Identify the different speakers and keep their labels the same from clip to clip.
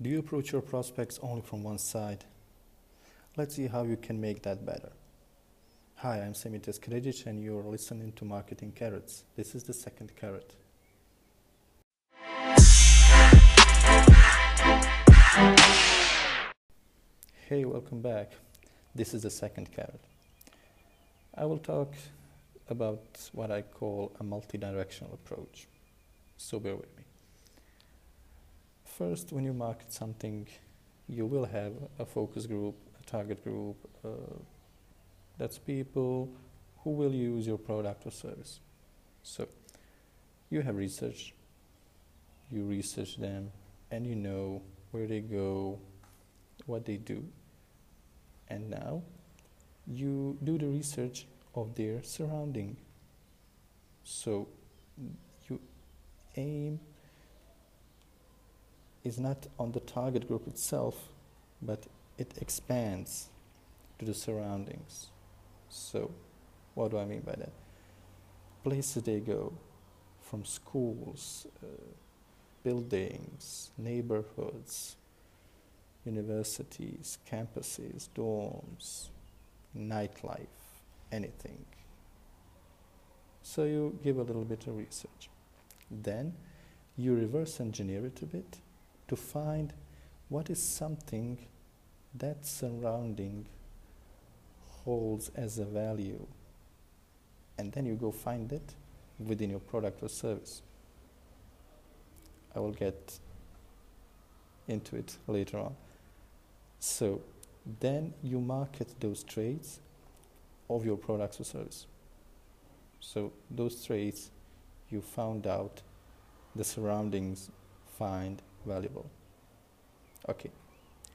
Speaker 1: Do you approach your prospects only from one side? Let's see how you can make that better. Hi, I'm Semites Kredic and you're listening to Marketing Carrots. This is the second carrot. Hey, welcome back. This is the second carrot. I will talk about what I call a multi-directional approach. So bear with me. First, when you market something, you will have a focus group, a target group. Uh, that's people who will use your product or service. So you have research, you research them, and you know where they go, what they do. And now you do the research of their surrounding. So you aim is not on the target group itself, but it expands to the surroundings. So, what do I mean by that? Places they go, from schools, uh, buildings, neighborhoods, universities, campuses, dorms, nightlife, anything. So you give a little bit of research. Then you reverse engineer it a bit to find what is something that surrounding holds as a value. And then you go find it within your product or service. I will get into it later on. So then you market those traits of your products or service. So those traits you found out the surroundings find valuable. Okay,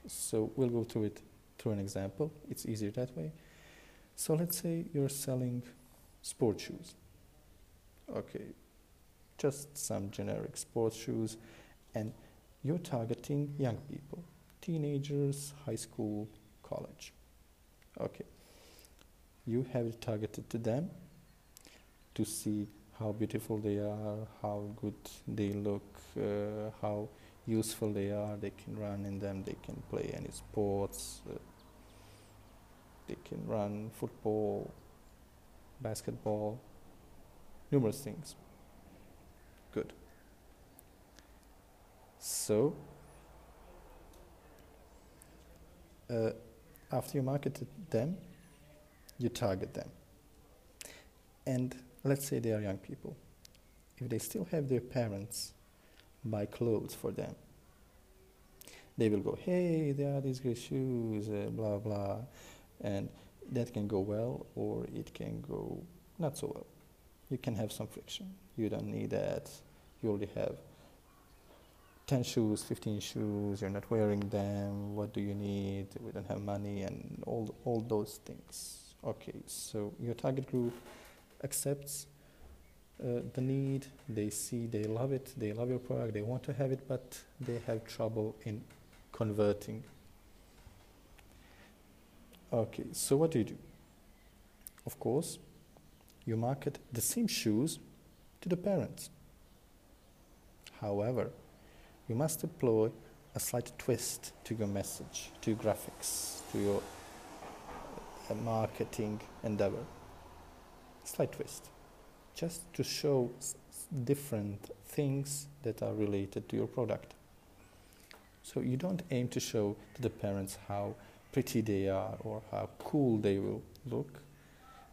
Speaker 1: so we'll go through it through an example. It's easier that way. So let's say you're selling sport shoes. Okay, just some generic sports shoes, and you're targeting young people, teenagers, high school, college. Okay, you have it targeted to them to see how beautiful they are, how good they look, uh, how useful they are. They can run in them. They can play any sports. Uh, they can run football, basketball, numerous things. Good. So, uh, after you marketed them, you target them. And let's say they are young people. If they still have their parents buy clothes for them. They will go, hey, there are these great shoes, uh, blah, blah. And that can go well or it can go not so well. You can have some friction. You don't need that. You already have 10 shoes, 15 shoes, you're not wearing them. What do you need? We don't have money, and all, all those things. Okay, so your target group accepts uh, the need, they see, they love it, they love your product, they want to have it, but they have trouble in converting. Okay, so what do you do? Of course, you market the same shoes to the parents. However, you must deploy a slight twist to your message, to your graphics, to your uh, marketing endeavor. Slight twist just to show different things that are related to your product. So you don't aim to show to the parents how pretty they are or how cool they will look,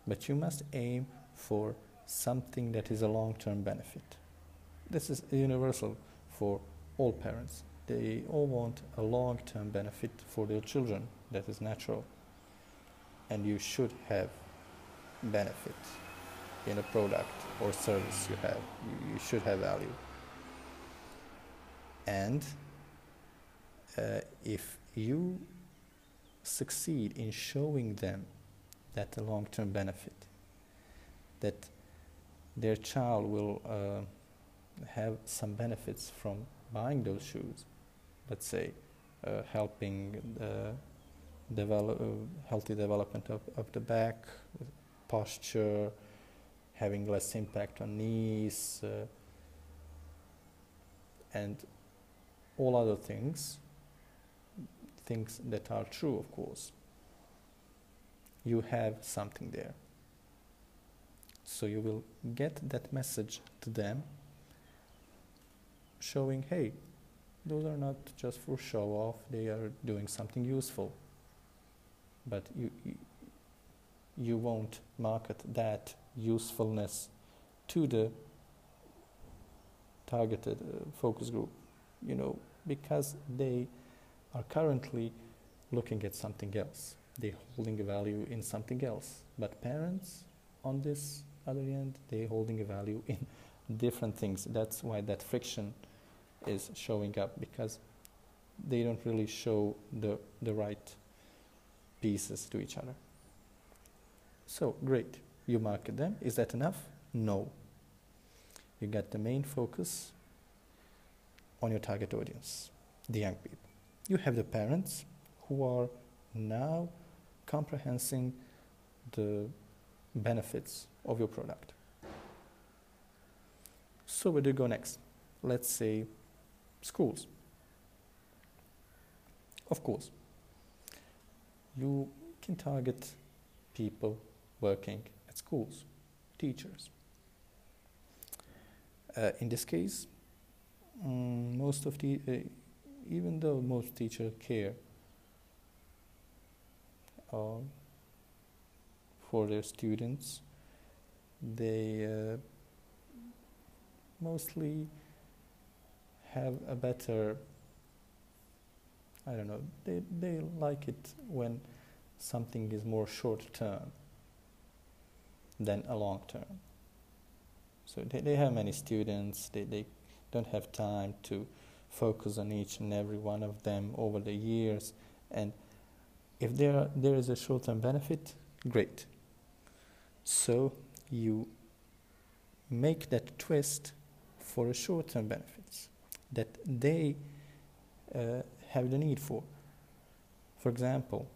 Speaker 1: but you must aim for something that is a long term benefit. This is universal for all parents. They all want a long term benefit for their children. That is natural. And you should have benefits in a product or service you have. You, you should have value. And uh, if you succeed in showing them that the long term benefit, that their child will uh, have some benefits from buying those shoes, let's say uh, helping the develop, uh, healthy development of, of the back, posture, having less impact on knees uh, and all other things things that are true, of course. You have something there. So you will get that message to them showing, hey, those are not just for show off, they are doing something useful. But you, you, you won't market that usefulness to the targeted uh, focus group, you know, because they are currently looking at something else. They're holding a value in something else. But parents on this other end, they're holding a value in different things. That's why that friction is showing up because they don't really show the, the right pieces to each other. So, great. You market them. Is that enough? No. You get the main focus on your target audience, the young people. You have the parents who are now comprehending the benefits of your product. So, where do you go next? Let's say schools. Of course, you can target people working at schools, teachers. Uh, in this case, um, most of the, uh, even though most teachers care uh, for their students, they uh, mostly have a better I don't know they they like it when something is more short term than a long term. So they, they have many students they, they don't have time to focus on each and every one of them over the years. And if there there is a short term benefit great. So you make that twist for a short term benefits that they uh, have the need for. For example,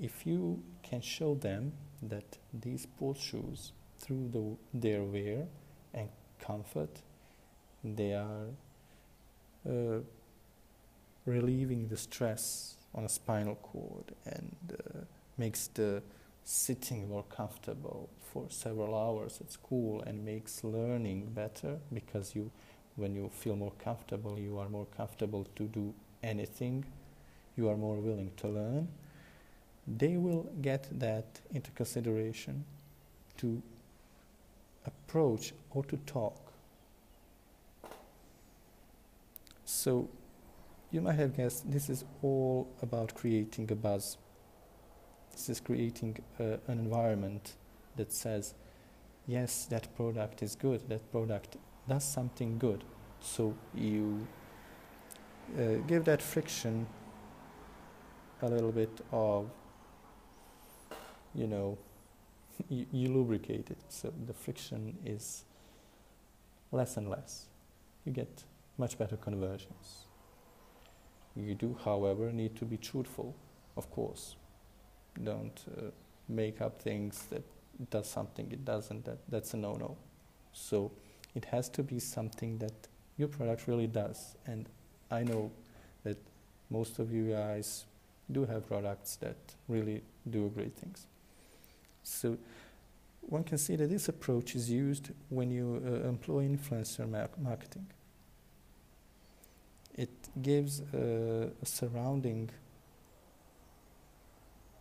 Speaker 1: if you can show them that these sports shoes, through the, their wear and comfort, they are uh, relieving the stress on a spinal cord and uh, makes the sitting more comfortable for several hours at school and makes learning better because you when you feel more comfortable, you are more comfortable to do anything, you are more willing to learn, they will get that into consideration to approach or to talk. So, you might have guessed this is all about creating a buzz. This is creating uh, an environment that says, yes, that product is good, that product does something good. So you uh, give that friction a little bit of, you know, you, you lubricate it. So the friction is less and less. You get much better conversions. You do, however, need to be truthful, of course. Don't uh, make up things that does something it doesn't. That that's a no-no. So it has to be something that your product really does. And I know that most of you guys do have products that really do great things. So one can see that this approach is used when you uh, employ influencer mar- marketing. It gives uh, a surrounding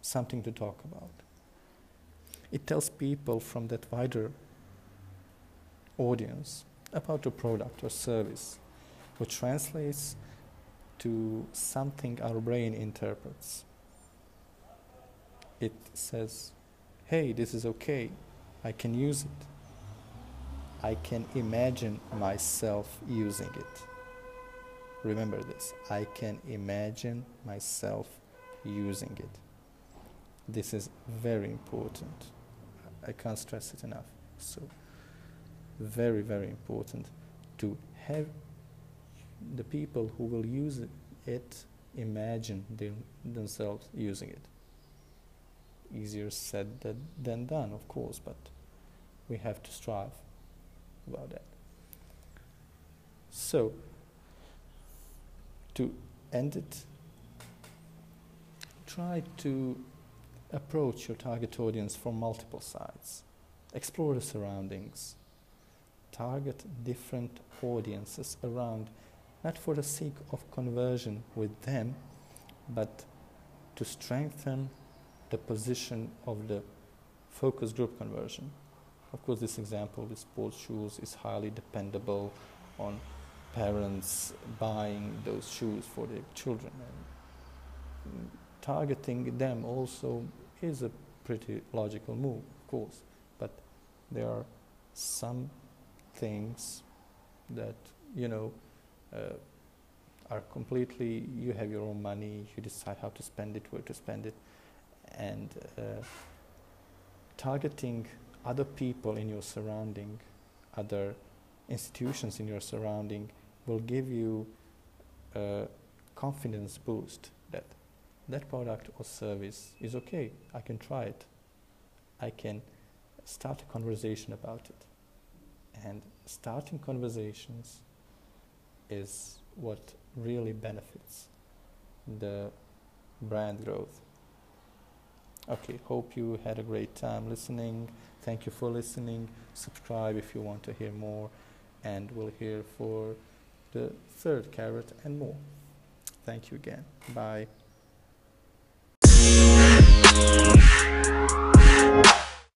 Speaker 1: something to talk about. It tells people from that wider audience about a product or service, which translates to something our brain interprets. It says, hey, this is okay, I can use it. I can imagine myself using it. Remember this I can imagine myself using it. This is very important. I can't stress it enough. So, very, very important to have the people who will use it imagine themselves using it. Easier said than done, of course, but we have to strive about that. So, to end it, try to approach your target audience from multiple sides. Explore the surroundings. Target different audiences around, not for the sake of conversion with them, but to strengthen the position of the focus group conversion. Of course, this example with sports shoes is highly dependable on parents buying those shoes for their children. And targeting them also is a pretty logical move, of course, but there are some things that, you know, uh, are completely, you have your own money, you decide how to spend it, where to spend it, and uh, targeting other people in your surrounding, other institutions in your surrounding, will give you a confidence boost that that product or service is okay. I can try it. I can start a conversation about it. And starting conversations is what really benefits the brand growth. Okay, hope you had a great time listening. Thank you for listening. Subscribe if you want to hear more, and we'll hear for the third carrot and more. Thank you again. Bye.